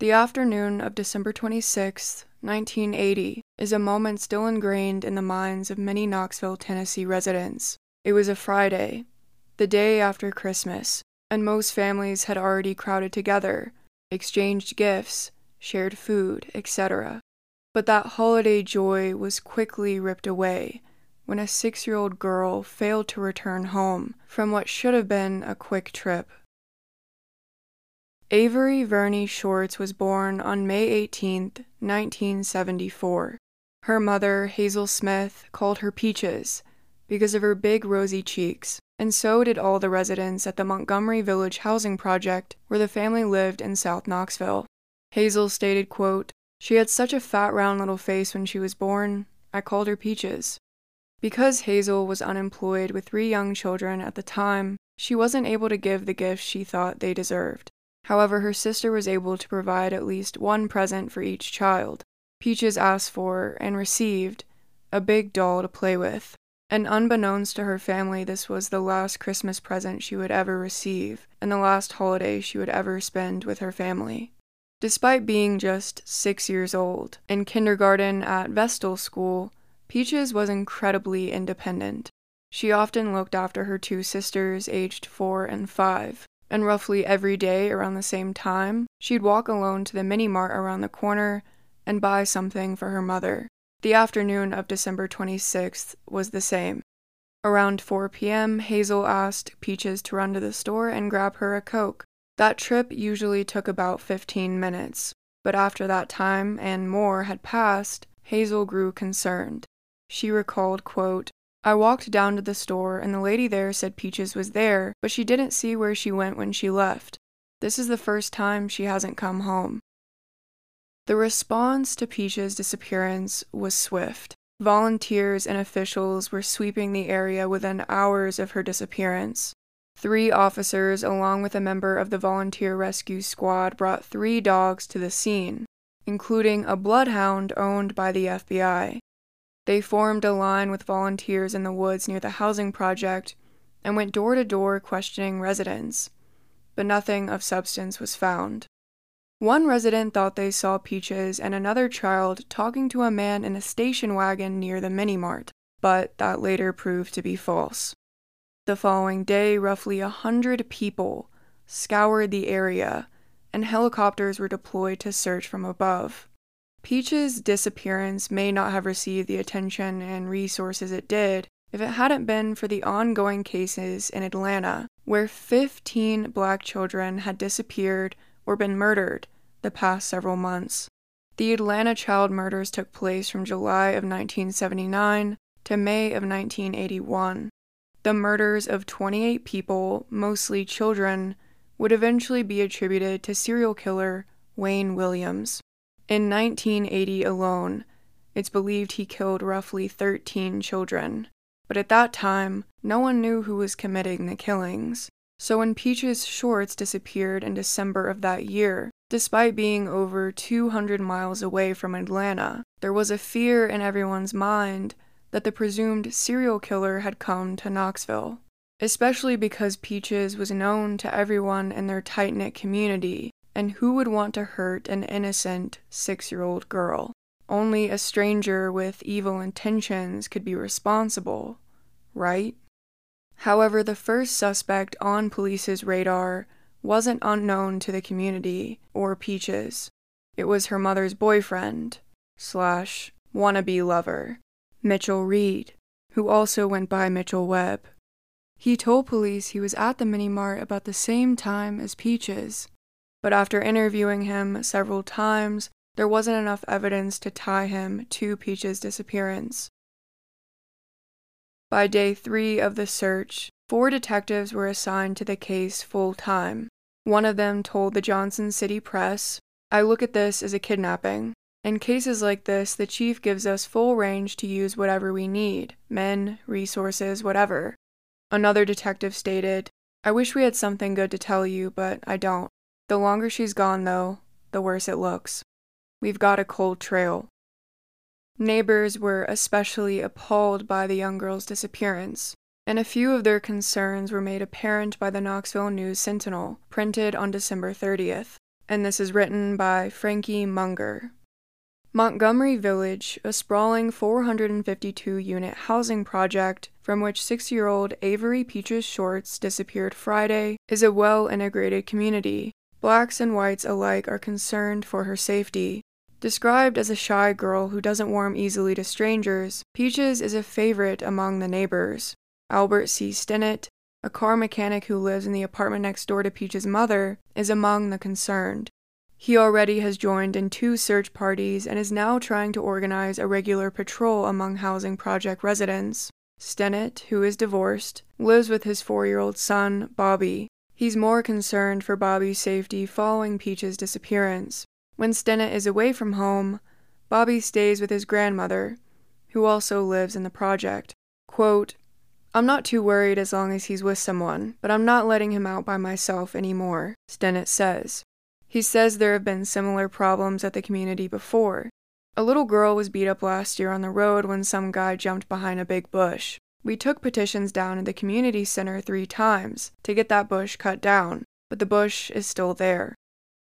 The afternoon of December 26, 1980, is a moment still ingrained in the minds of many Knoxville, Tennessee residents. It was a Friday, the day after Christmas, and most families had already crowded together, exchanged gifts, shared food, etc. But that holiday joy was quickly ripped away when a six year old girl failed to return home from what should have been a quick trip. Avery Verney Shorts was born on May 18, 1974. Her mother, Hazel Smith, called her Peaches because of her big rosy cheeks, and so did all the residents at the Montgomery Village housing project where the family lived in South Knoxville. Hazel stated, quote, She had such a fat round little face when she was born, I called her Peaches. Because Hazel was unemployed with three young children at the time, she wasn't able to give the gifts she thought they deserved. However, her sister was able to provide at least one present for each child. Peaches asked for, and received, a big doll to play with. And unbeknownst to her family, this was the last Christmas present she would ever receive, and the last holiday she would ever spend with her family. Despite being just six years old, in kindergarten at Vestal School, Peaches was incredibly independent. She often looked after her two sisters, aged four and five, and roughly every day around the same time, she'd walk alone to the mini mart around the corner and buy something for her mother. The afternoon of December 26th was the same. Around 4 p.m., Hazel asked Peaches to run to the store and grab her a Coke. That trip usually took about 15 minutes, but after that time and more had passed, Hazel grew concerned. She recalled, quote, I walked down to the store, and the lady there said Peaches was there, but she didn't see where she went when she left. This is the first time she hasn't come home. The response to Peaches' disappearance was swift. Volunteers and officials were sweeping the area within hours of her disappearance. Three officers, along with a member of the volunteer rescue squad, brought three dogs to the scene, including a bloodhound owned by the FBI. They formed a line with volunteers in the woods near the housing project and went door to door questioning residents, but nothing of substance was found. One resident thought they saw Peaches and another child talking to a man in a station wagon near the mini mart, but that later proved to be false. The following day, roughly a hundred people scoured the area, and helicopters were deployed to search from above. Peach's disappearance may not have received the attention and resources it did if it hadn't been for the ongoing cases in Atlanta, where 15 black children had disappeared or been murdered the past several months. The Atlanta child murders took place from July of 1979 to May of 1981. The murders of 28 people, mostly children, would eventually be attributed to serial killer Wayne Williams. In 1980 alone, it's believed he killed roughly 13 children. But at that time, no one knew who was committing the killings. So when Peaches Shorts disappeared in December of that year, despite being over 200 miles away from Atlanta, there was a fear in everyone's mind that the presumed serial killer had come to Knoxville. Especially because Peaches was known to everyone in their tight knit community and who would want to hurt an innocent six year old girl? Only a stranger with evil intentions could be responsible, right? However, the first suspect on police's radar wasn't unknown to the community or Peaches. It was her mother's boyfriend, slash, wannabe lover, Mitchell Reed, who also went by Mitchell Webb. He told police he was at the mini mart about the same time as Peaches but after interviewing him several times, there wasn't enough evidence to tie him to Peach's disappearance. By day three of the search, four detectives were assigned to the case full time. One of them told the Johnson City Press, I look at this as a kidnapping. In cases like this, the chief gives us full range to use whatever we need men, resources, whatever. Another detective stated, I wish we had something good to tell you, but I don't. The longer she's gone, though, the worse it looks. We've got a cold trail. Neighbors were especially appalled by the young girl's disappearance, and a few of their concerns were made apparent by the Knoxville News Sentinel, printed on December 30th. and this is written by Frankie Munger. Montgomery Village, a sprawling 452 unit housing project from which six year old Avery Peaches Shorts disappeared Friday, is a well integrated community. Blacks and whites alike are concerned for her safety. Described as a shy girl who doesn't warm easily to strangers, Peaches is a favorite among the neighbors. Albert C. Stinnett, a car mechanic who lives in the apartment next door to Peach's mother, is among the concerned. He already has joined in two search parties and is now trying to organize a regular patrol among housing project residents. Stinnett, who is divorced, lives with his four year old son, Bobby. He's more concerned for Bobby's safety following Peach's disappearance. When Stinnett is away from home, Bobby stays with his grandmother, who also lives in the project. Quote, I'm not too worried as long as he's with someone, but I'm not letting him out by myself anymore, Stinnett says. He says there have been similar problems at the community before. A little girl was beat up last year on the road when some guy jumped behind a big bush. We took petitions down at the community center three times to get that bush cut down, but the bush is still there.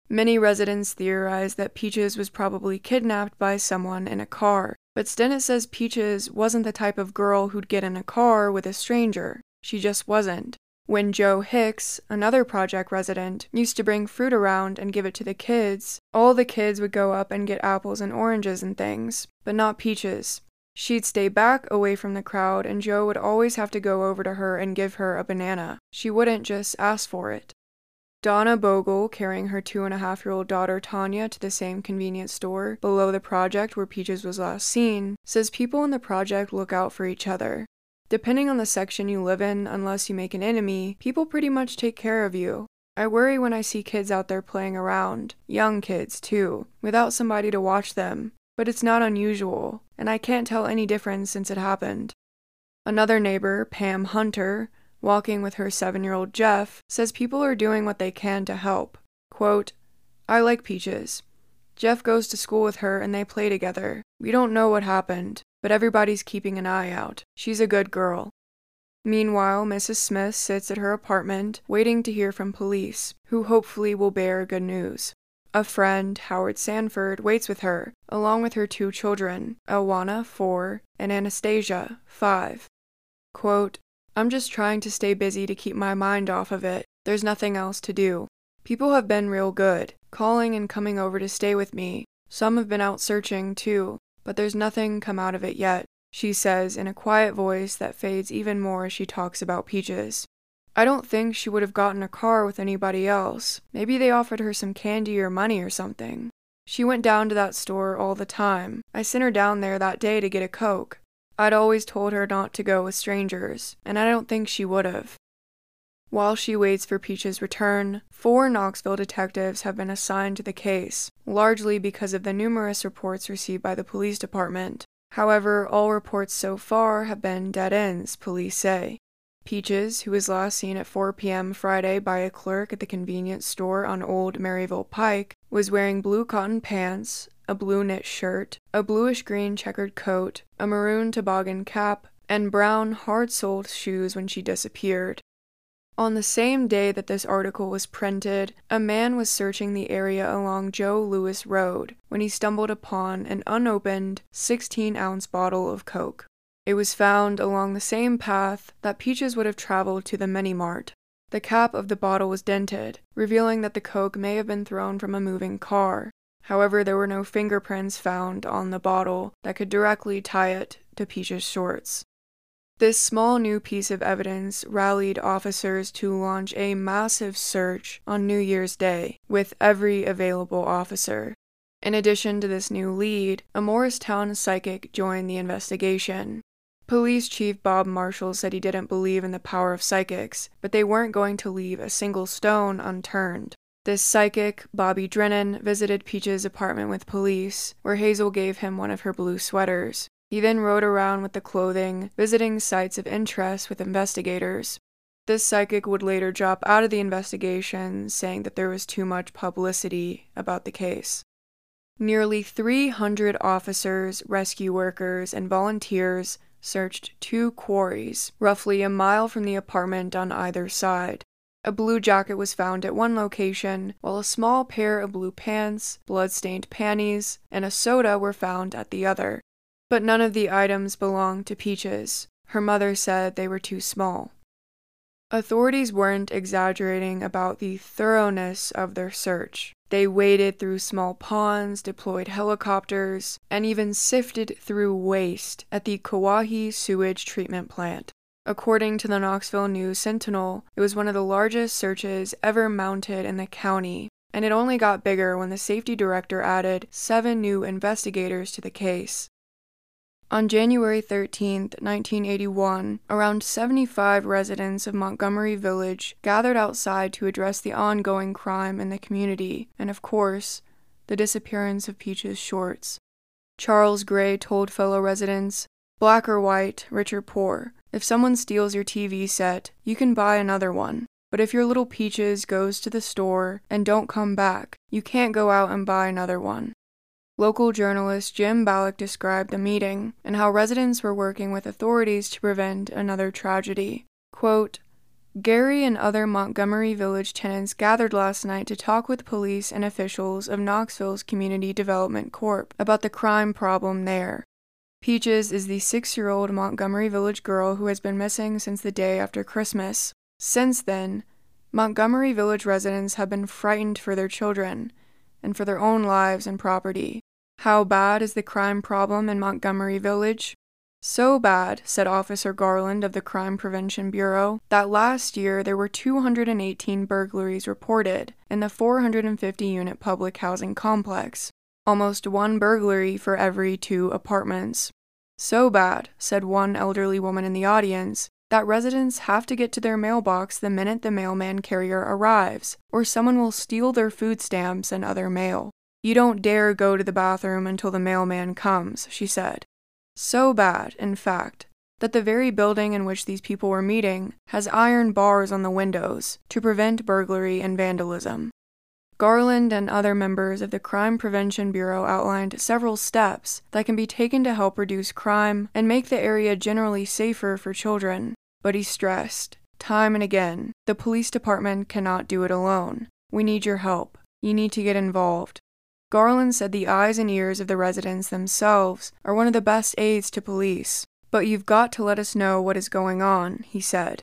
Many residents theorize that Peaches was probably kidnapped by someone in a car, but Stinnett says Peaches wasn't the type of girl who'd get in a car with a stranger. She just wasn't. When Joe Hicks, another project resident, used to bring fruit around and give it to the kids, all the kids would go up and get apples and oranges and things, but not peaches. She'd stay back away from the crowd, and Joe would always have to go over to her and give her a banana. She wouldn't just ask for it. Donna Bogle, carrying her two and a half year old daughter Tanya to the same convenience store below the project where Peaches was last seen, says people in the project look out for each other. Depending on the section you live in, unless you make an enemy, people pretty much take care of you. I worry when I see kids out there playing around, young kids too, without somebody to watch them, but it's not unusual, and I can't tell any difference since it happened. Another neighbor, Pam Hunter, walking with her seven year old Jeff, says people are doing what they can to help. Quote, I like Peaches. Jeff goes to school with her and they play together. We don't know what happened but everybody's keeping an eye out. She's a good girl. Meanwhile, Mrs. Smith sits at her apartment waiting to hear from police, who hopefully will bear good news. A friend, Howard Sanford, waits with her, along with her two children, Elwana, 4, and Anastasia, 5. Quote, I'm just trying to stay busy to keep my mind off of it. There's nothing else to do. People have been real good, calling and coming over to stay with me. Some have been out searching, too, but there's nothing come out of it yet, she says in a quiet voice that fades even more as she talks about Peaches. I don't think she would have gotten a car with anybody else. Maybe they offered her some candy or money or something. She went down to that store all the time. I sent her down there that day to get a Coke. I'd always told her not to go with strangers, and I don't think she would have. While she waits for Peach's return, four Knoxville detectives have been assigned to the case, largely because of the numerous reports received by the police department. However, all reports so far have been dead ends, police say. Peaches, who was last seen at 4 p.m. Friday by a clerk at the convenience store on Old Maryville Pike, was wearing blue cotton pants, a blue knit shirt, a bluish green checkered coat, a maroon toboggan cap, and brown, hard soled shoes when she disappeared. On the same day that this article was printed, a man was searching the area along Joe Lewis Road when he stumbled upon an unopened 16 ounce bottle of Coke. It was found along the same path that Peaches would have traveled to the Mini Mart. The cap of the bottle was dented, revealing that the Coke may have been thrown from a moving car. However, there were no fingerprints found on the bottle that could directly tie it to Peaches' shorts. This small new piece of evidence rallied officers to launch a massive search on New Year's Day with every available officer. In addition to this new lead, a Morristown psychic joined the investigation. Police Chief Bob Marshall said he didn't believe in the power of psychics, but they weren't going to leave a single stone unturned. This psychic, Bobby Drennan, visited Peach's apartment with police, where Hazel gave him one of her blue sweaters. He then rode around with the clothing, visiting sites of interest with investigators. This psychic would later drop out of the investigation, saying that there was too much publicity about the case. Nearly 300 officers, rescue workers, and volunteers searched two quarries, roughly a mile from the apartment on either side. A blue jacket was found at one location, while a small pair of blue pants, blood-stained panties, and a soda were found at the other. But none of the items belonged to Peaches. Her mother said they were too small. Authorities weren't exaggerating about the thoroughness of their search. They waded through small ponds, deployed helicopters, and even sifted through waste at the Kuwahee sewage treatment plant. According to the Knoxville News Sentinel, it was one of the largest searches ever mounted in the county, and it only got bigger when the safety director added seven new investigators to the case. On January 13, 1981, around 75 residents of Montgomery Village gathered outside to address the ongoing crime in the community and, of course, the disappearance of Peaches Shorts. Charles Gray told fellow residents, Black or white, rich or poor, if someone steals your TV set, you can buy another one. But if your little Peaches goes to the store and don't come back, you can't go out and buy another one. Local journalist Jim Ballack described the meeting and how residents were working with authorities to prevent another tragedy. Quote, Gray and other Montgomery Village tenants gathered last night to talk with police and officials of Knoxville's Community Development Corp about the crime problem there. Peaches is the six year old Montgomery Village girl who has been missing since the day after Christmas. Since then, Montgomery Village residents have been frightened for their children and for their own lives and property. How bad is the crime problem in Montgomery Village? So bad, said Officer Garland of the Crime Prevention Bureau, that last year there were 218 burglaries reported in the 450 unit public housing complex, almost one burglary for every two apartments. So bad, said one elderly woman in the audience, that residents have to get to their mailbox the minute the mailman carrier arrives, or someone will steal their food stamps and other mail. You don't dare go to the bathroom until the mailman comes, she said. So bad, in fact, that the very building in which these people were meeting has iron bars on the windows to prevent burglary and vandalism. Garland and other members of the Crime Prevention Bureau outlined several steps that can be taken to help reduce crime and make the area generally safer for children. But he stressed, time and again, the police department cannot do it alone. We need your help. You need to get involved. Garland said the eyes and ears of the residents themselves are one of the best aids to police. But you've got to let us know what is going on, he said.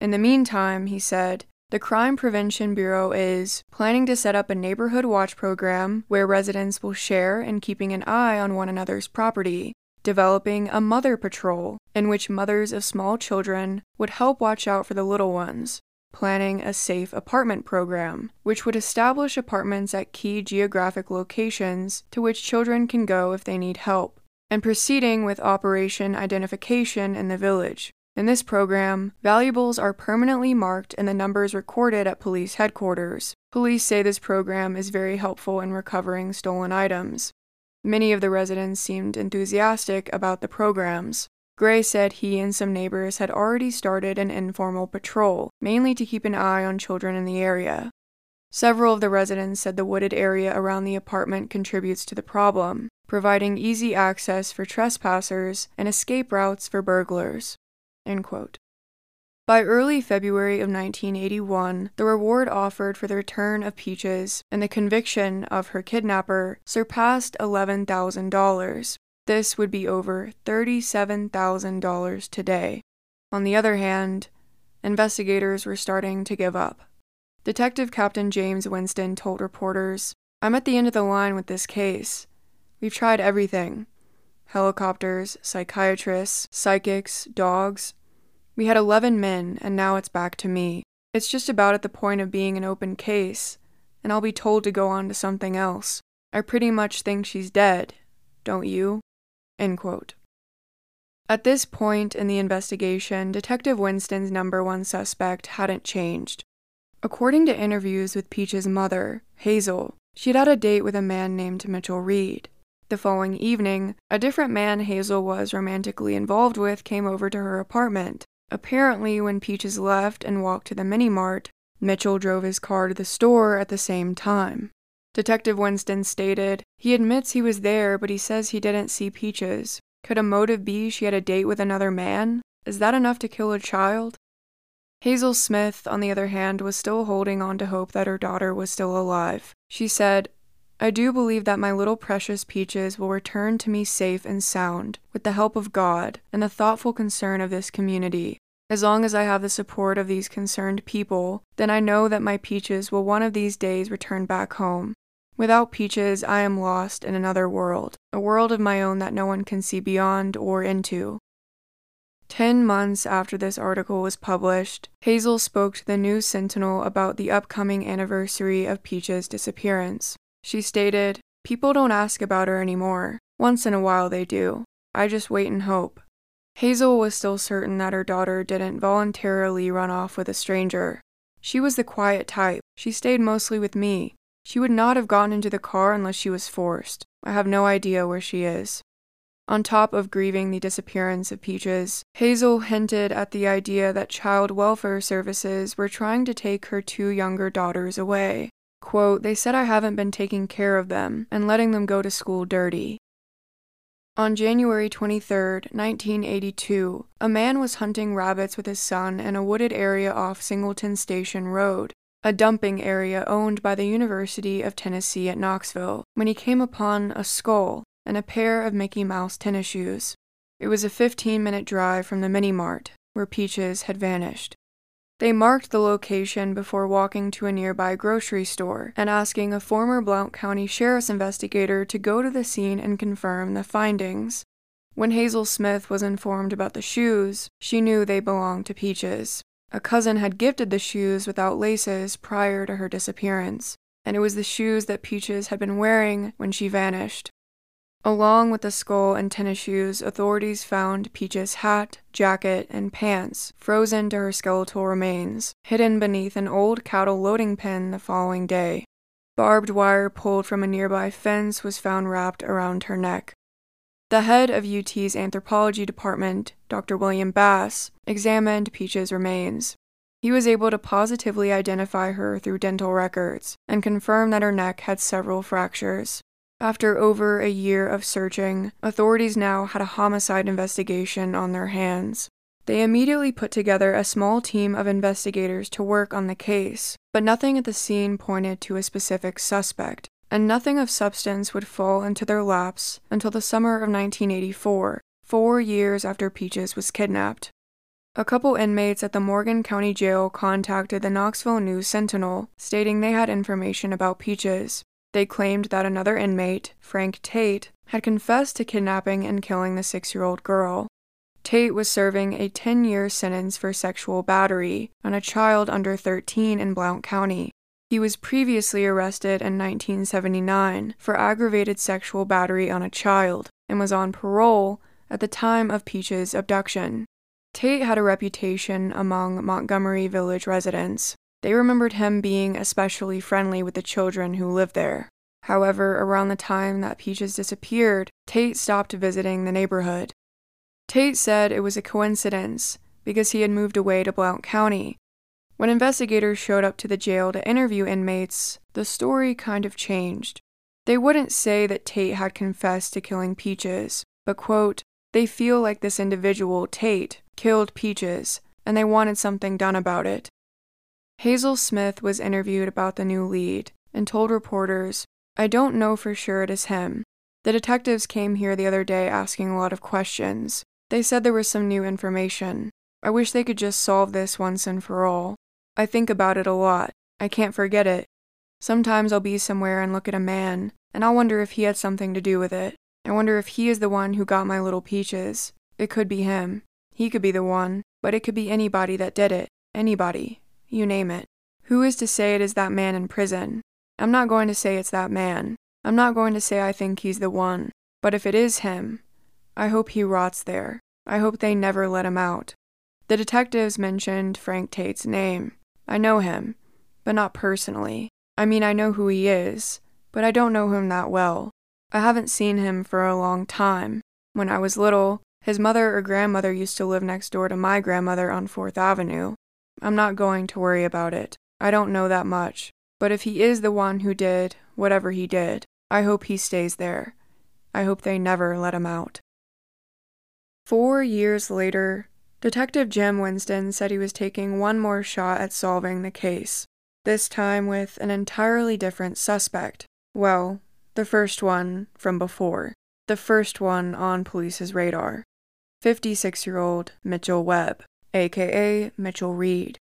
In the meantime, he said, the Crime Prevention Bureau is planning to set up a neighborhood watch program where residents will share in keeping an eye on one another's property, developing a mother patrol in which mothers of small children would help watch out for the little ones, planning a safe apartment program, which would establish apartments at key geographic locations to which children can go if they need help, and proceeding with Operation Identification in the village. In this program, valuables are permanently marked and the numbers recorded at police headquarters. Police say this program is very helpful in recovering stolen items. Many of the residents seemed enthusiastic about the programs. Gray said he and some neighbors had already started an informal patrol, mainly to keep an eye on children in the area. Several of the residents said the wooded area around the apartment contributes to the problem, providing easy access for trespassers and escape routes for burglars. By early February of 1981, the reward offered for the return of Peaches and the conviction of her kidnapper surpassed $11,000, this would be over $37,000 today. On the other hand, investigators were starting to give up. Detective Captain James Winston told reporters, I'm at the end of the line with this case. We've tried everything helicopters, psychiatrists, psychics, dogs. We had 11 men, and now it's back to me. It's just about at the point of being an open case, and I'll be told to go on to something else. I pretty much think she's dead, don't you? At this point in the investigation, Detective Winston's number one suspect hadn't changed. According to interviews with Peach's mother, Hazel, she'd had a date with a man named Mitchell Reed. The following evening, a different man Hazel was romantically involved with came over to her apartment. Apparently, when Peaches left and walked to the mini mart, Mitchell drove his car to the store at the same time. Detective Winston stated, He admits he was there, but he says he didn't see Peaches. Could a motive be she had a date with another man? Is that enough to kill a child? Hazel Smith, on the other hand, was still holding on to hope that her daughter was still alive. She said, I do believe that my little precious Peaches will return to me safe and sound, with the help of God and the thoughtful concern of this community. As long as I have the support of these concerned people, then I know that my Peaches will one of these days return back home. Without Peaches, I am lost in another world, a world of my own that no one can see beyond or into. Ten months after this article was published, Hazel spoke to the News Sentinel about the upcoming anniversary of Peaches' disappearance. She stated, People don't ask about her anymore. Once in a while they do. I just wait and hope. Hazel was still certain that her daughter didn't voluntarily run off with a stranger. She was the quiet type. She stayed mostly with me. She would not have gotten into the car unless she was forced. I have no idea where she is. On top of grieving the disappearance of Peaches, Hazel hinted at the idea that child welfare services were trying to take her two younger daughters away. Quote, they said I haven't been taking care of them and letting them go to school dirty. On January 23, 1982, a man was hunting rabbits with his son in a wooded area off Singleton Station Road, a dumping area owned by the University of Tennessee at Knoxville, when he came upon a skull and a pair of Mickey Mouse tennis shoes. It was a 15 minute drive from the mini mart, where Peaches had vanished. They marked the location before walking to a nearby grocery store and asking a former Blount County Sheriff's investigator to go to the scene and confirm the findings. When Hazel Smith was informed about the shoes, she knew they belonged to Peaches. A cousin had gifted the shoes without laces prior to her disappearance, and it was the shoes that Peaches had been wearing when she vanished. Along with the skull and tennis shoes, authorities found Peaches' hat, jacket, and pants frozen to her skeletal remains, hidden beneath an old cattle loading pen the following day. Barbed wire pulled from a nearby fence was found wrapped around her neck. The head of UT's anthropology department, Dr. William Bass, examined Peach's remains. He was able to positively identify her through dental records and confirm that her neck had several fractures. After over a year of searching, authorities now had a homicide investigation on their hands. They immediately put together a small team of investigators to work on the case, but nothing at the scene pointed to a specific suspect, and nothing of substance would fall into their laps until the summer of 1984, four years after Peaches was kidnapped. A couple inmates at the Morgan County Jail contacted the Knoxville News Sentinel, stating they had information about Peaches. They claimed that another inmate, Frank Tate, had confessed to kidnapping and killing the six year old girl. Tate was serving a 10 year sentence for sexual battery on a child under 13 in Blount County. He was previously arrested in 1979 for aggravated sexual battery on a child and was on parole at the time of Peach's abduction. Tate had a reputation among Montgomery Village residents they remembered him being especially friendly with the children who lived there. However, around the time that Peaches disappeared, Tate stopped visiting the neighborhood. Tate said it was a coincidence because he had moved away to Blount County. When investigators showed up to the jail to interview inmates, the story kind of changed. They wouldn't say that Tate had confessed to killing Peaches, but, quote, they feel like this individual, Tate, killed Peaches, and they wanted something done about it. Hazel Smith was interviewed about the new lead and told reporters, I don't know for sure it is him. The detectives came here the other day asking a lot of questions. They said there was some new information. I wish they could just solve this once and for all. I think about it a lot. I can't forget it. Sometimes I'll be somewhere and look at a man, and I'll wonder if he had something to do with it. I wonder if he is the one who got my little peaches. It could be him. He could be the one, but it could be anybody that did it. Anybody you name it. Who is to say it is that man in prison? I'm not going to say it's that man. I'm not going to say I think he's the one. But if it is him, I hope he rots there. I hope they never let him out. The detectives mentioned Frank Tate's name. I know him, but not personally. I mean, I know who he is, but I don't know him that well. I haven't seen him for a long time. When I was little, his mother or grandmother used to live next door to my grandmother on Fourth Avenue. I'm not going to worry about it. I don't know that much. But if he is the one who did whatever he did, I hope he stays there. I hope they never let him out. Four years later, Detective Jim Winston said he was taking one more shot at solving the case, this time with an entirely different suspect. Well, the first one from before, the first one on police's radar 56 year old Mitchell Webb, aka Mitchell Reed.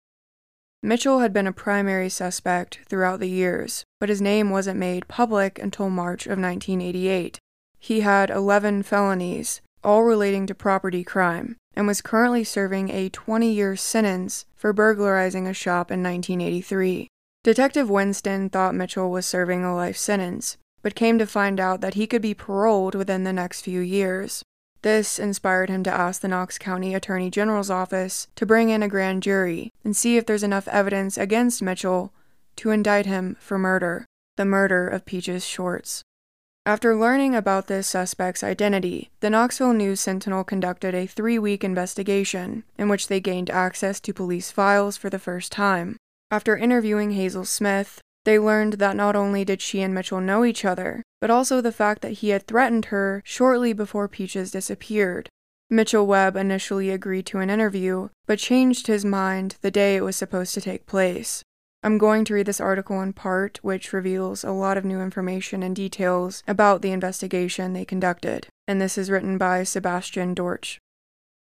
Mitchell had been a primary suspect throughout the years, but his name wasn't made public until March of 1988. He had 11 felonies, all relating to property crime, and was currently serving a 20 year sentence for burglarizing a shop in 1983. Detective Winston thought Mitchell was serving a life sentence, but came to find out that he could be paroled within the next few years. This inspired him to ask the Knox County Attorney General's office to bring in a grand jury and see if there's enough evidence against Mitchell to indict him for murder, the murder of Peaches Shorts. After learning about this suspect's identity, the Knoxville News Sentinel conducted a three week investigation in which they gained access to police files for the first time. After interviewing Hazel Smith, they learned that not only did she and Mitchell know each other, but also the fact that he had threatened her shortly before Peaches disappeared. Mitchell Webb initially agreed to an interview, but changed his mind the day it was supposed to take place. I'm going to read this article in part, which reveals a lot of new information and details about the investigation they conducted, and this is written by Sebastian Dorch.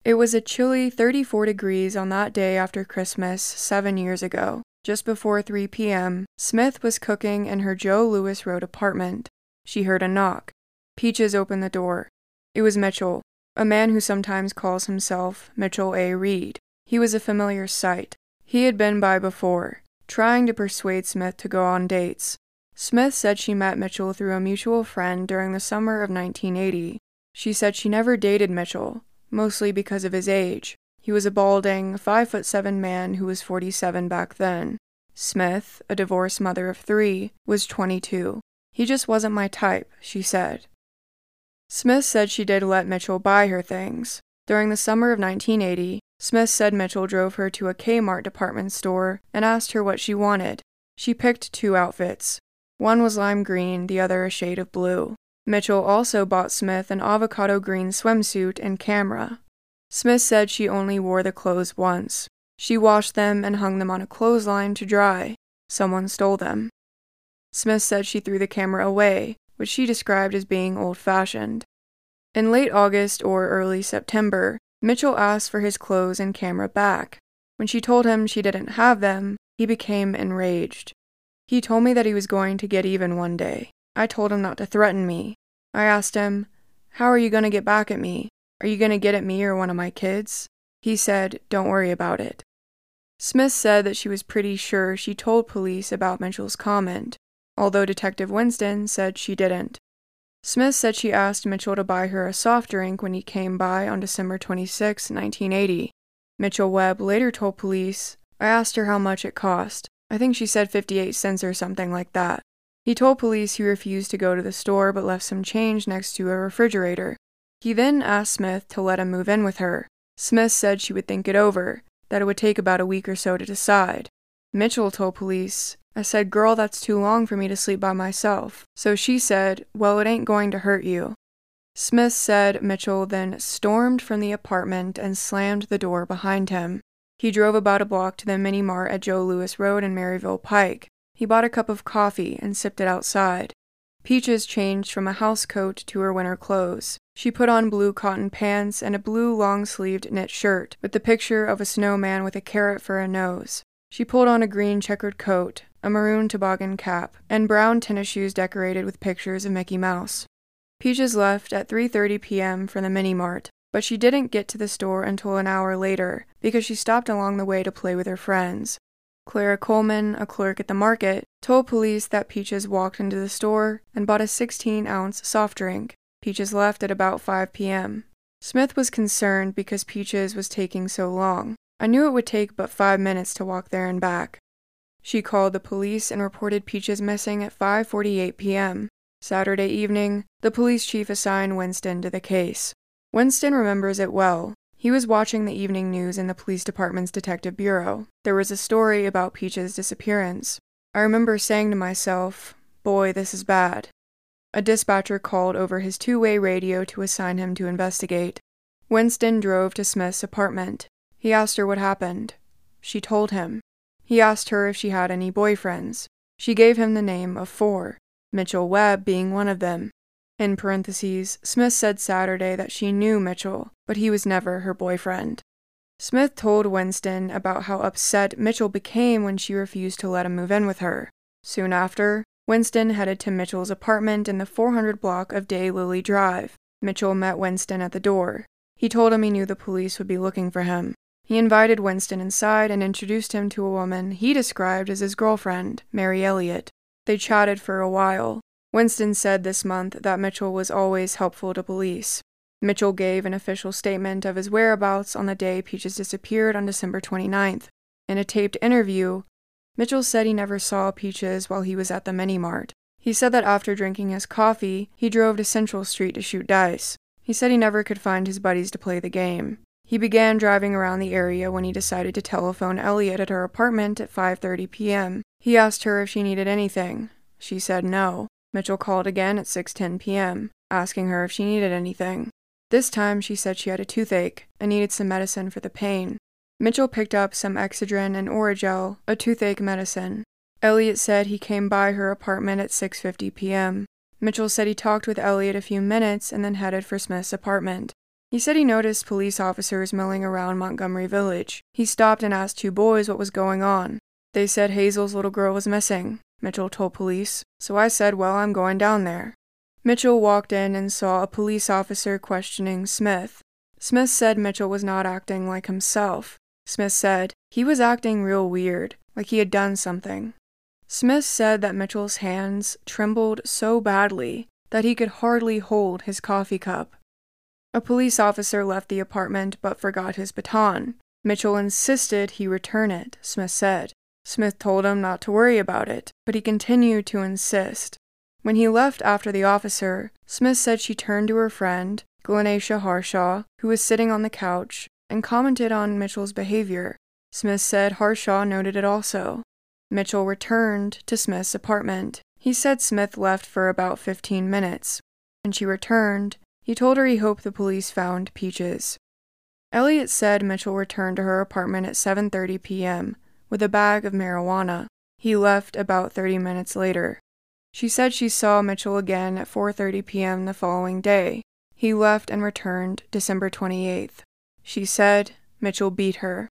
It was a chilly 34 degrees on that day after Christmas seven years ago. Just before 3 p.m., Smith was cooking in her Joe Lewis Road apartment. She heard a knock. Peaches opened the door. It was Mitchell, a man who sometimes calls himself Mitchell A. Reed. He was a familiar sight. He had been by before, trying to persuade Smith to go on dates. Smith said she met Mitchell through a mutual friend during the summer of 1980. She said she never dated Mitchell, mostly because of his age. He was a balding, five foot seven man who was 47 back then. Smith, a divorced mother of three, was 22. He just wasn't my type, she said. Smith said she did let Mitchell buy her things. During the summer of 1980, Smith said Mitchell drove her to a Kmart department store and asked her what she wanted. She picked two outfits. One was lime green, the other a shade of blue. Mitchell also bought Smith an avocado green swimsuit and camera. Smith said she only wore the clothes once. She washed them and hung them on a clothesline to dry. Someone stole them. Smith said she threw the camera away, which she described as being old fashioned. In late August or early September, Mitchell asked for his clothes and camera back. When she told him she didn't have them, he became enraged. He told me that he was going to get even one day. I told him not to threaten me. I asked him, How are you going to get back at me? Are you going to get at me or one of my kids? He said, Don't worry about it. Smith said that she was pretty sure she told police about Mitchell's comment, although Detective Winston said she didn't. Smith said she asked Mitchell to buy her a soft drink when he came by on December 26, 1980. Mitchell Webb later told police, I asked her how much it cost. I think she said 58 cents or something like that. He told police he refused to go to the store but left some change next to a refrigerator. He then asked Smith to let him move in with her. Smith said she would think it over, that it would take about a week or so to decide. Mitchell told police, I said, Girl, that's too long for me to sleep by myself. So she said, Well, it ain't going to hurt you. Smith said Mitchell then stormed from the apartment and slammed the door behind him. He drove about a block to the mini mart at Joe Lewis Road and Maryville Pike. He bought a cup of coffee and sipped it outside. Peaches changed from a house coat to her winter clothes. She put on blue cotton pants and a blue long sleeved knit shirt with the picture of a snowman with a carrot for a nose. She pulled on a green checkered coat, a maroon toboggan cap, and brown tennis shoes decorated with pictures of Mickey Mouse. Peaches left at 3:30 p.m. for the mini mart, but she didn't get to the store until an hour later because she stopped along the way to play with her friends. Clara Coleman, a clerk at the market, told police that Peaches walked into the store and bought a 16 ounce soft drink. Peaches left at about 5 p.m. Smith was concerned because Peaches was taking so long. I knew it would take but five minutes to walk there and back. She called the police and reported Peaches missing at 5:48 p.m. Saturday evening, the police chief assigned Winston to the case. Winston remembers it well, he was watching the evening news in the police department's detective bureau. There was a story about Peach's disappearance. I remember saying to myself, Boy, this is bad. A dispatcher called over his two way radio to assign him to investigate. Winston drove to Smith's apartment. He asked her what happened. She told him. He asked her if she had any boyfriends. She gave him the name of four, Mitchell Webb being one of them. In parentheses, Smith said Saturday that she knew Mitchell, but he was never her boyfriend. Smith told Winston about how upset Mitchell became when she refused to let him move in with her. Soon after, Winston headed to Mitchell's apartment in the 400 block of Day Lily Drive. Mitchell met Winston at the door. He told him he knew the police would be looking for him. He invited Winston inside and introduced him to a woman he described as his girlfriend, Mary Elliott. They chatted for a while. Winston said this month that Mitchell was always helpful to police. Mitchell gave an official statement of his whereabouts on the day Peaches disappeared on December 29th. In a taped interview, Mitchell said he never saw Peaches while he was at the mini mart. He said that after drinking his coffee, he drove to Central Street to shoot dice. He said he never could find his buddies to play the game. He began driving around the area when he decided to telephone Elliot at her apartment at 5:30 p.m. He asked her if she needed anything. She said no. Mitchell called again at 6:10 p.m., asking her if she needed anything. This time, she said she had a toothache and needed some medicine for the pain. Mitchell picked up some Excedrin and Orajel, a toothache medicine. Elliot said he came by her apartment at 6:50 p.m. Mitchell said he talked with Elliot a few minutes and then headed for Smith's apartment. He said he noticed police officers milling around Montgomery Village. He stopped and asked two boys what was going on. They said Hazel's little girl was missing, Mitchell told police, so I said, Well, I'm going down there. Mitchell walked in and saw a police officer questioning Smith. Smith said Mitchell was not acting like himself. Smith said he was acting real weird, like he had done something. Smith said that Mitchell's hands trembled so badly that he could hardly hold his coffee cup. A police officer left the apartment but forgot his baton. Mitchell insisted he return it, Smith said. Smith told him not to worry about it, but he continued to insist. When he left after the officer, Smith said she turned to her friend, Glenacia Harshaw, who was sitting on the couch, and commented on Mitchell's behavior. Smith said Harshaw noted it also. Mitchell returned to Smith's apartment. He said Smith left for about 15 minutes. When she returned, he told her he hoped the police found Peaches. Elliot said Mitchell returned to her apartment at 7:30 p.m. with a bag of marijuana. He left about 30 minutes later. She said she saw Mitchell again at 4:30 p.m. the following day. He left and returned December 28th. She said Mitchell beat her.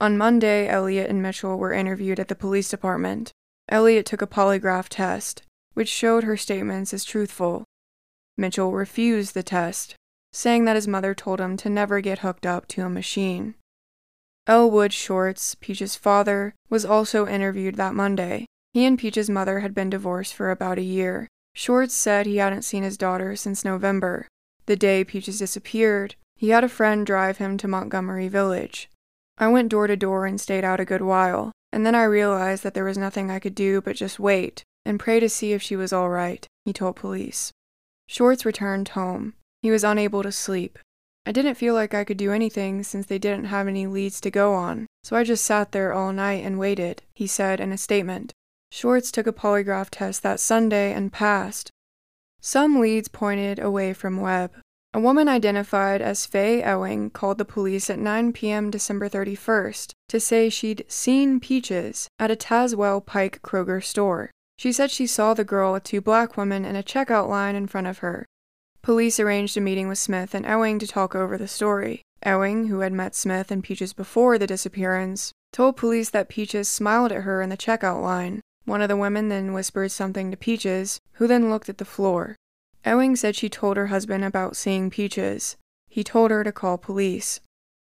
On Monday, Elliot and Mitchell were interviewed at the police department. Elliot took a polygraph test, which showed her statements as truthful. Mitchell refused the test, saying that his mother told him to never get hooked up to a machine. Elwood Shorts, Peach's father, was also interviewed that Monday. He and Peach's mother had been divorced for about a year. Shorts said he hadn't seen his daughter since November. The day Peaches disappeared, he had a friend drive him to Montgomery Village. I went door to door and stayed out a good while, and then I realized that there was nothing I could do but just wait and pray to see if she was all right, he told police. Shorts returned home. He was unable to sleep. I didn't feel like I could do anything since they didn't have any leads to go on, so I just sat there all night and waited, he said in a statement. Shorts took a polygraph test that Sunday and passed. Some leads pointed away from Webb. A woman identified as Faye Ewing called the police at 9 p.m. December 31st to say she'd seen Peaches at a Tazewell Pike Kroger store. She said she saw the girl with two black women in a checkout line in front of her. Police arranged a meeting with Smith and Ewing to talk over the story. Ewing, who had met Smith and Peaches before the disappearance, told police that Peaches smiled at her in the checkout line. One of the women then whispered something to Peaches, who then looked at the floor. Ewing said she told her husband about seeing Peaches. He told her to call police.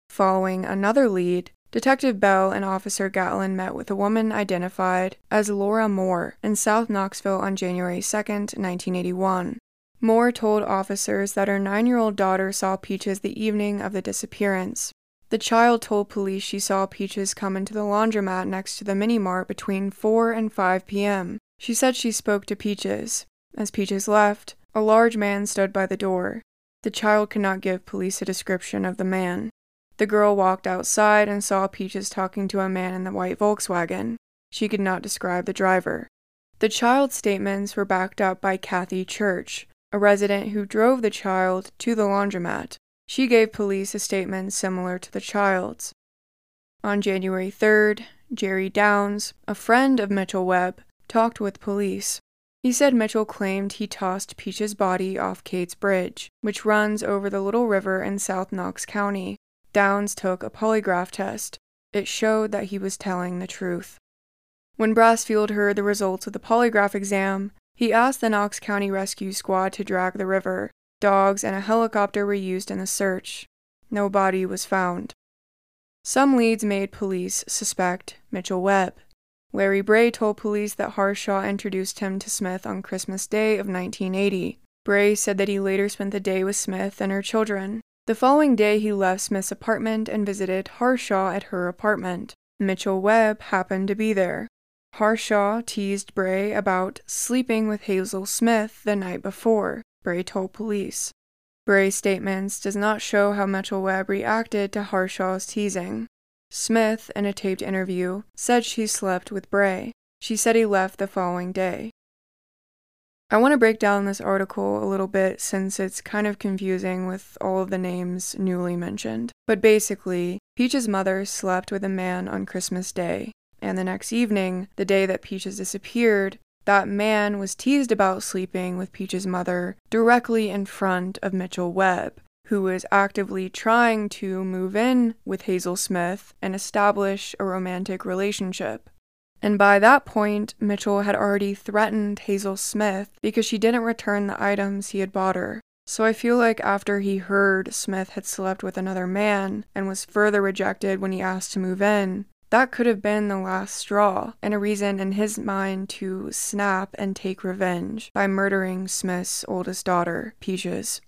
Following another lead, Detective Bell and Officer Gatlin met with a woman identified as Laura Moore in South Knoxville on January 2, 1981. Moore told officers that her nine year old daughter saw Peaches the evening of the disappearance. The child told police she saw Peaches come into the laundromat next to the mini mart between 4 and 5 p.m. She said she spoke to Peaches. As Peaches left, a large man stood by the door. The child could not give police a description of the man. The girl walked outside and saw Peaches talking to a man in the white Volkswagen. She could not describe the driver. The child's statements were backed up by Kathy Church, a resident who drove the child to the laundromat. She gave police a statement similar to the child's. On January 3rd, Jerry Downs, a friend of Mitchell Webb, talked with police. He said Mitchell claimed he tossed Peach's body off Kate's Bridge, which runs over the Little River in South Knox County. Downs took a polygraph test. It showed that he was telling the truth. When Brassfield heard the results of the polygraph exam, he asked the Knox County Rescue Squad to drag the river. Dogs and a helicopter were used in the search. No body was found. Some leads made police suspect Mitchell Webb. Larry Bray told police that Harshaw introduced him to Smith on Christmas Day of 1980. Bray said that he later spent the day with Smith and her children. The following day, he left Smith's apartment and visited Harshaw at her apartment. Mitchell Webb happened to be there. Harshaw teased Bray about sleeping with Hazel Smith the night before, Bray told police. Bray's statements does not show how Mitchell Webb reacted to Harshaw's teasing. Smith, in a taped interview, said she slept with Bray. She said he left the following day. I want to break down this article a little bit since it's kind of confusing with all of the names newly mentioned. But basically, Peach's mother slept with a man on Christmas Day, and the next evening, the day that Peaches disappeared, that man was teased about sleeping with Peach's mother directly in front of Mitchell Webb, who was actively trying to move in with Hazel Smith and establish a romantic relationship. And by that point, Mitchell had already threatened Hazel Smith because she didn't return the items he had bought her. So I feel like after he heard Smith had slept with another man and was further rejected when he asked to move in, that could have been the last straw and a reason in his mind to snap and take revenge by murdering Smith's oldest daughter, Peaches.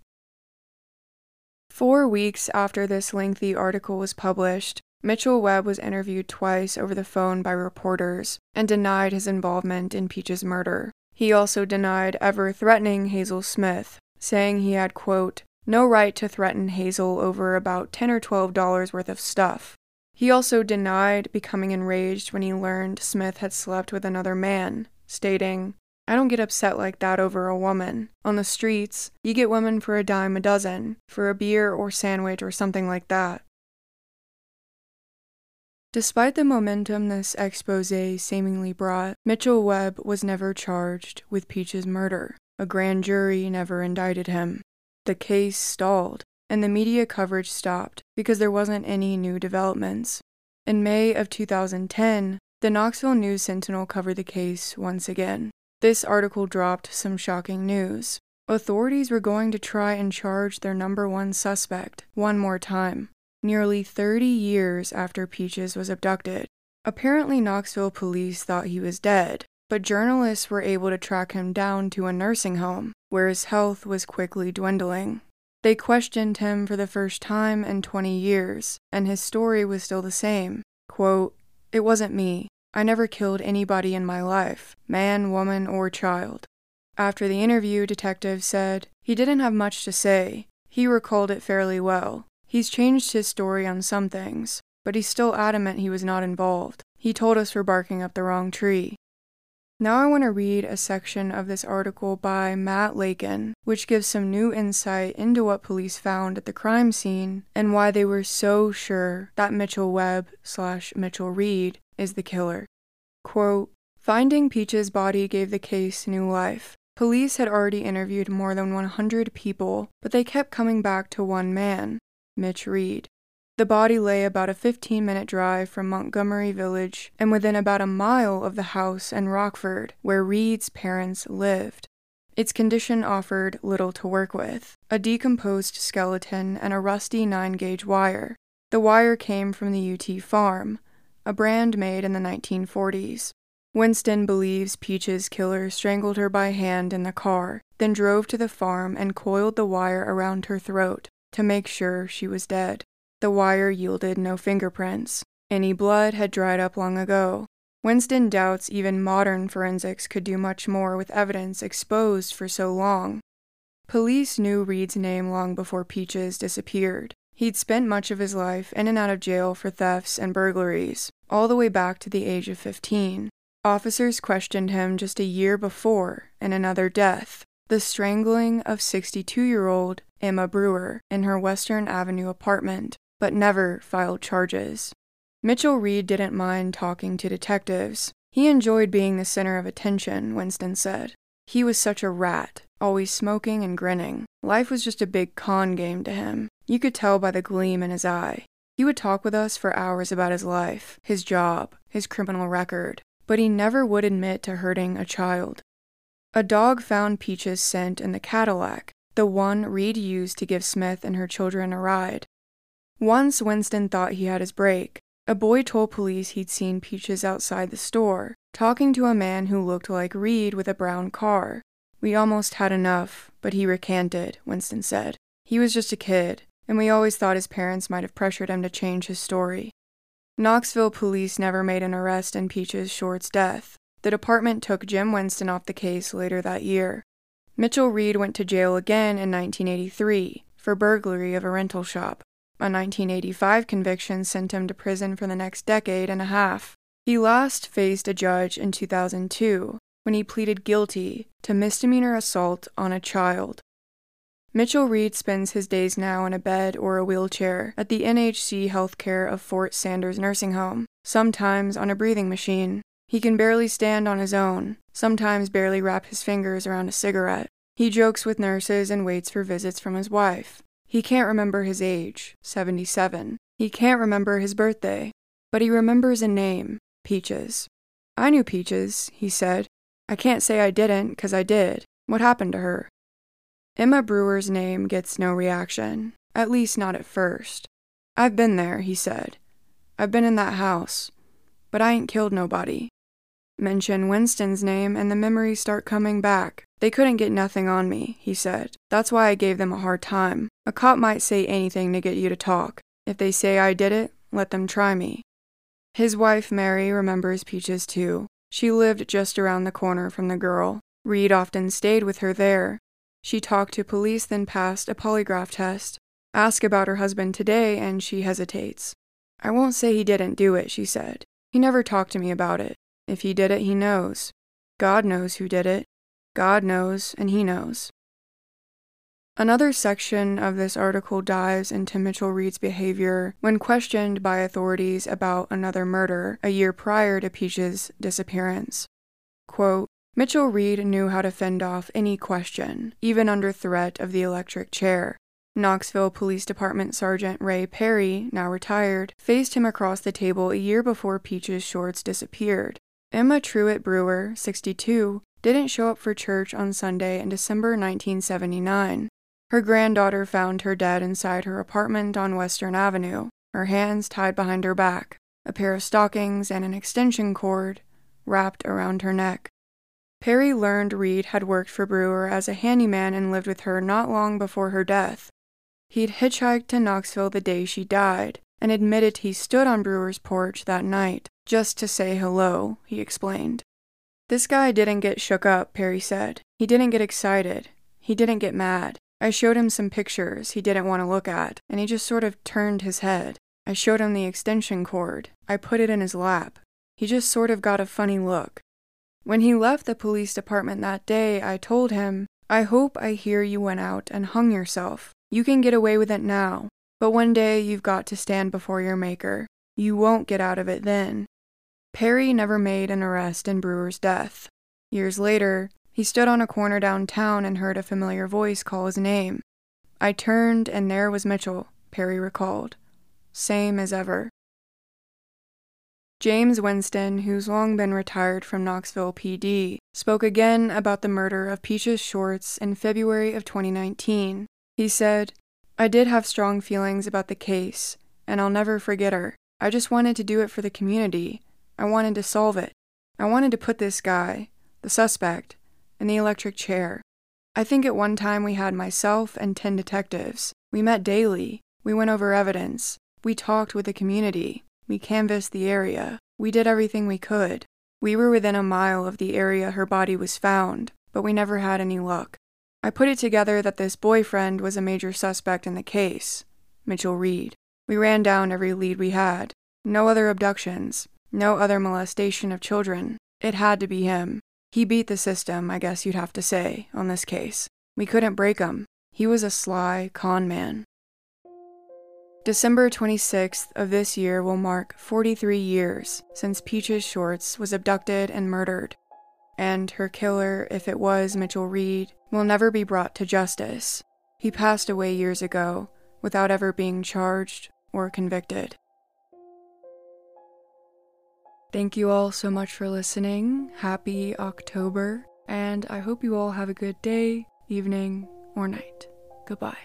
Four weeks after this lengthy article was published, Mitchell Webb was interviewed twice over the phone by reporters and denied his involvement in Peach's murder. He also denied ever threatening Hazel Smith, saying he had, quote, no right to threaten Hazel over about 10 or 12 dollars worth of stuff. He also denied becoming enraged when he learned Smith had slept with another man, stating, I don't get upset like that over a woman. On the streets, you get women for a dime a dozen, for a beer or sandwich or something like that. Despite the momentum this expose seemingly brought, Mitchell Webb was never charged with Peach's murder. A grand jury never indicted him. The case stalled, and the media coverage stopped because there wasn't any new developments. In May of 2010, the Knoxville News Sentinel covered the case once again. This article dropped some shocking news. Authorities were going to try and charge their number one suspect one more time, nearly 30 years after Peaches was abducted. Apparently, Knoxville police thought he was dead, but journalists were able to track him down to a nursing home, where his health was quickly dwindling. They questioned him for the first time in 20 years, and his story was still the same. Quote, It wasn't me. I never killed anybody in my life, man, woman, or child. After the interview, detectives said he didn't have much to say. He recalled it fairly well. He's changed his story on some things, but he's still adamant he was not involved. He told us we're barking up the wrong tree. Now I want to read a section of this article by Matt Lakin, which gives some new insight into what police found at the crime scene and why they were so sure that Mitchell Webb slash Mitchell Reed is the killer. Quote, Finding Peach's body gave the case new life. Police had already interviewed more than 100 people, but they kept coming back to one man, Mitch Reed. The body lay about a 15 minute drive from Montgomery Village and within about a mile of the house in Rockford where Reed's parents lived. Its condition offered little to work with a decomposed skeleton and a rusty 9 gauge wire. The wire came from the UT farm, a brand made in the 1940s. Winston believes Peach's killer strangled her by hand in the car, then drove to the farm and coiled the wire around her throat to make sure she was dead. The wire yielded no fingerprints. Any blood had dried up long ago. Winston doubts even modern forensics could do much more with evidence exposed for so long. Police knew Reed's name long before Peaches disappeared. He'd spent much of his life in and out of jail for thefts and burglaries, all the way back to the age of 15. Officers questioned him just a year before in another death, the strangling of 62 year old Emma Brewer, in her Western Avenue apartment, but never filed charges. Mitchell Reed didn't mind talking to detectives. He enjoyed being the center of attention, Winston said. He was such a rat, always smoking and grinning. Life was just a big con game to him. You could tell by the gleam in his eye. He would talk with us for hours about his life, his job, his criminal record, but he never would admit to hurting a child. A dog found Peach's scent in the Cadillac, the one Reed used to give Smith and her children a ride. Once Winston thought he had his break. A boy told police he'd seen Peaches outside the store, talking to a man who looked like Reed with a brown car. We almost had enough, but he recanted, Winston said. He was just a kid, and we always thought his parents might have pressured him to change his story. Knoxville police never made an arrest in Peaches Short's death. The department took Jim Winston off the case later that year. Mitchell Reed went to jail again in 1983 for burglary of a rental shop. A 1985 conviction sent him to prison for the next decade and a half. He last faced a judge in 2002 when he pleaded guilty to misdemeanor assault on a child. Mitchell Reed spends his days now in a bed or a wheelchair at the NHC Healthcare of Fort Sanders Nursing Home, sometimes on a breathing machine. He can barely stand on his own, sometimes barely wrap his fingers around a cigarette. He jokes with nurses and waits for visits from his wife. He can't remember his age, 77. He can't remember his birthday, but he remembers a name, Peaches. I knew Peaches, he said. I can't say I didn't, because I did. What happened to her? Emma Brewer's name gets no reaction, at least not at first. I've been there, he said. I've been in that house, but I ain't killed nobody. Mention Winston's name and the memories start coming back. They couldn't get nothing on me, he said. That's why I gave them a hard time. A cop might say anything to get you to talk. If they say I did it, let them try me. His wife, Mary, remembers Peaches too. She lived just around the corner from the girl. Reed often stayed with her there. She talked to police, then passed a polygraph test. Ask about her husband today, and she hesitates. I won't say he didn't do it, she said. He never talked to me about it. If he did it, he knows. God knows who did it. God knows, and he knows. Another section of this article dives into Mitchell Reed's behavior when questioned by authorities about another murder a year prior to Peach's disappearance. Quote, Mitchell Reed knew how to fend off any question, even under threat of the electric chair. Knoxville Police Department Sergeant Ray Perry, now retired, faced him across the table a year before Peaches Shorts disappeared. Emma Truett Brewer, 62, didn't show up for church on Sunday in December 1979. Her granddaughter found her dead inside her apartment on Western Avenue, her hands tied behind her back, a pair of stockings and an extension cord wrapped around her neck. Perry learned Reed had worked for Brewer as a handyman and lived with her not long before her death. He'd hitchhiked to Knoxville the day she died and admitted he stood on Brewer's porch that night just to say hello, he explained. This guy didn't get shook up, Perry said. He didn't get excited. He didn't get mad. I showed him some pictures he didn't want to look at, and he just sort of turned his head. I showed him the extension cord. I put it in his lap. He just sort of got a funny look. When he left the police department that day, I told him, I hope I hear you went out and hung yourself. You can get away with it now, but one day you've got to stand before your maker. You won't get out of it then. Perry never made an arrest in Brewer's death. Years later, he stood on a corner downtown and heard a familiar voice call his name. I turned, and there was Mitchell, Perry recalled. Same as ever. James Winston, who's long been retired from Knoxville PD, spoke again about the murder of Peaches Shorts in February of 2019. He said, I did have strong feelings about the case, and I'll never forget her. I just wanted to do it for the community. I wanted to solve it. I wanted to put this guy, the suspect, in the electric chair. I think at one time we had myself and 10 detectives. We met daily. We went over evidence. We talked with the community. We canvassed the area. We did everything we could. We were within a mile of the area her body was found, but we never had any luck. I put it together that this boyfriend was a major suspect in the case Mitchell Reed. We ran down every lead we had. No other abductions, no other molestation of children. It had to be him. He beat the system, I guess you'd have to say, on this case. We couldn't break him. He was a sly con man. December 26th of this year will mark 43 years since Peaches Shorts was abducted and murdered, and her killer, if it was Mitchell Reed, will never be brought to justice. He passed away years ago without ever being charged or convicted. Thank you all so much for listening. Happy October, and I hope you all have a good day, evening, or night. Goodbye.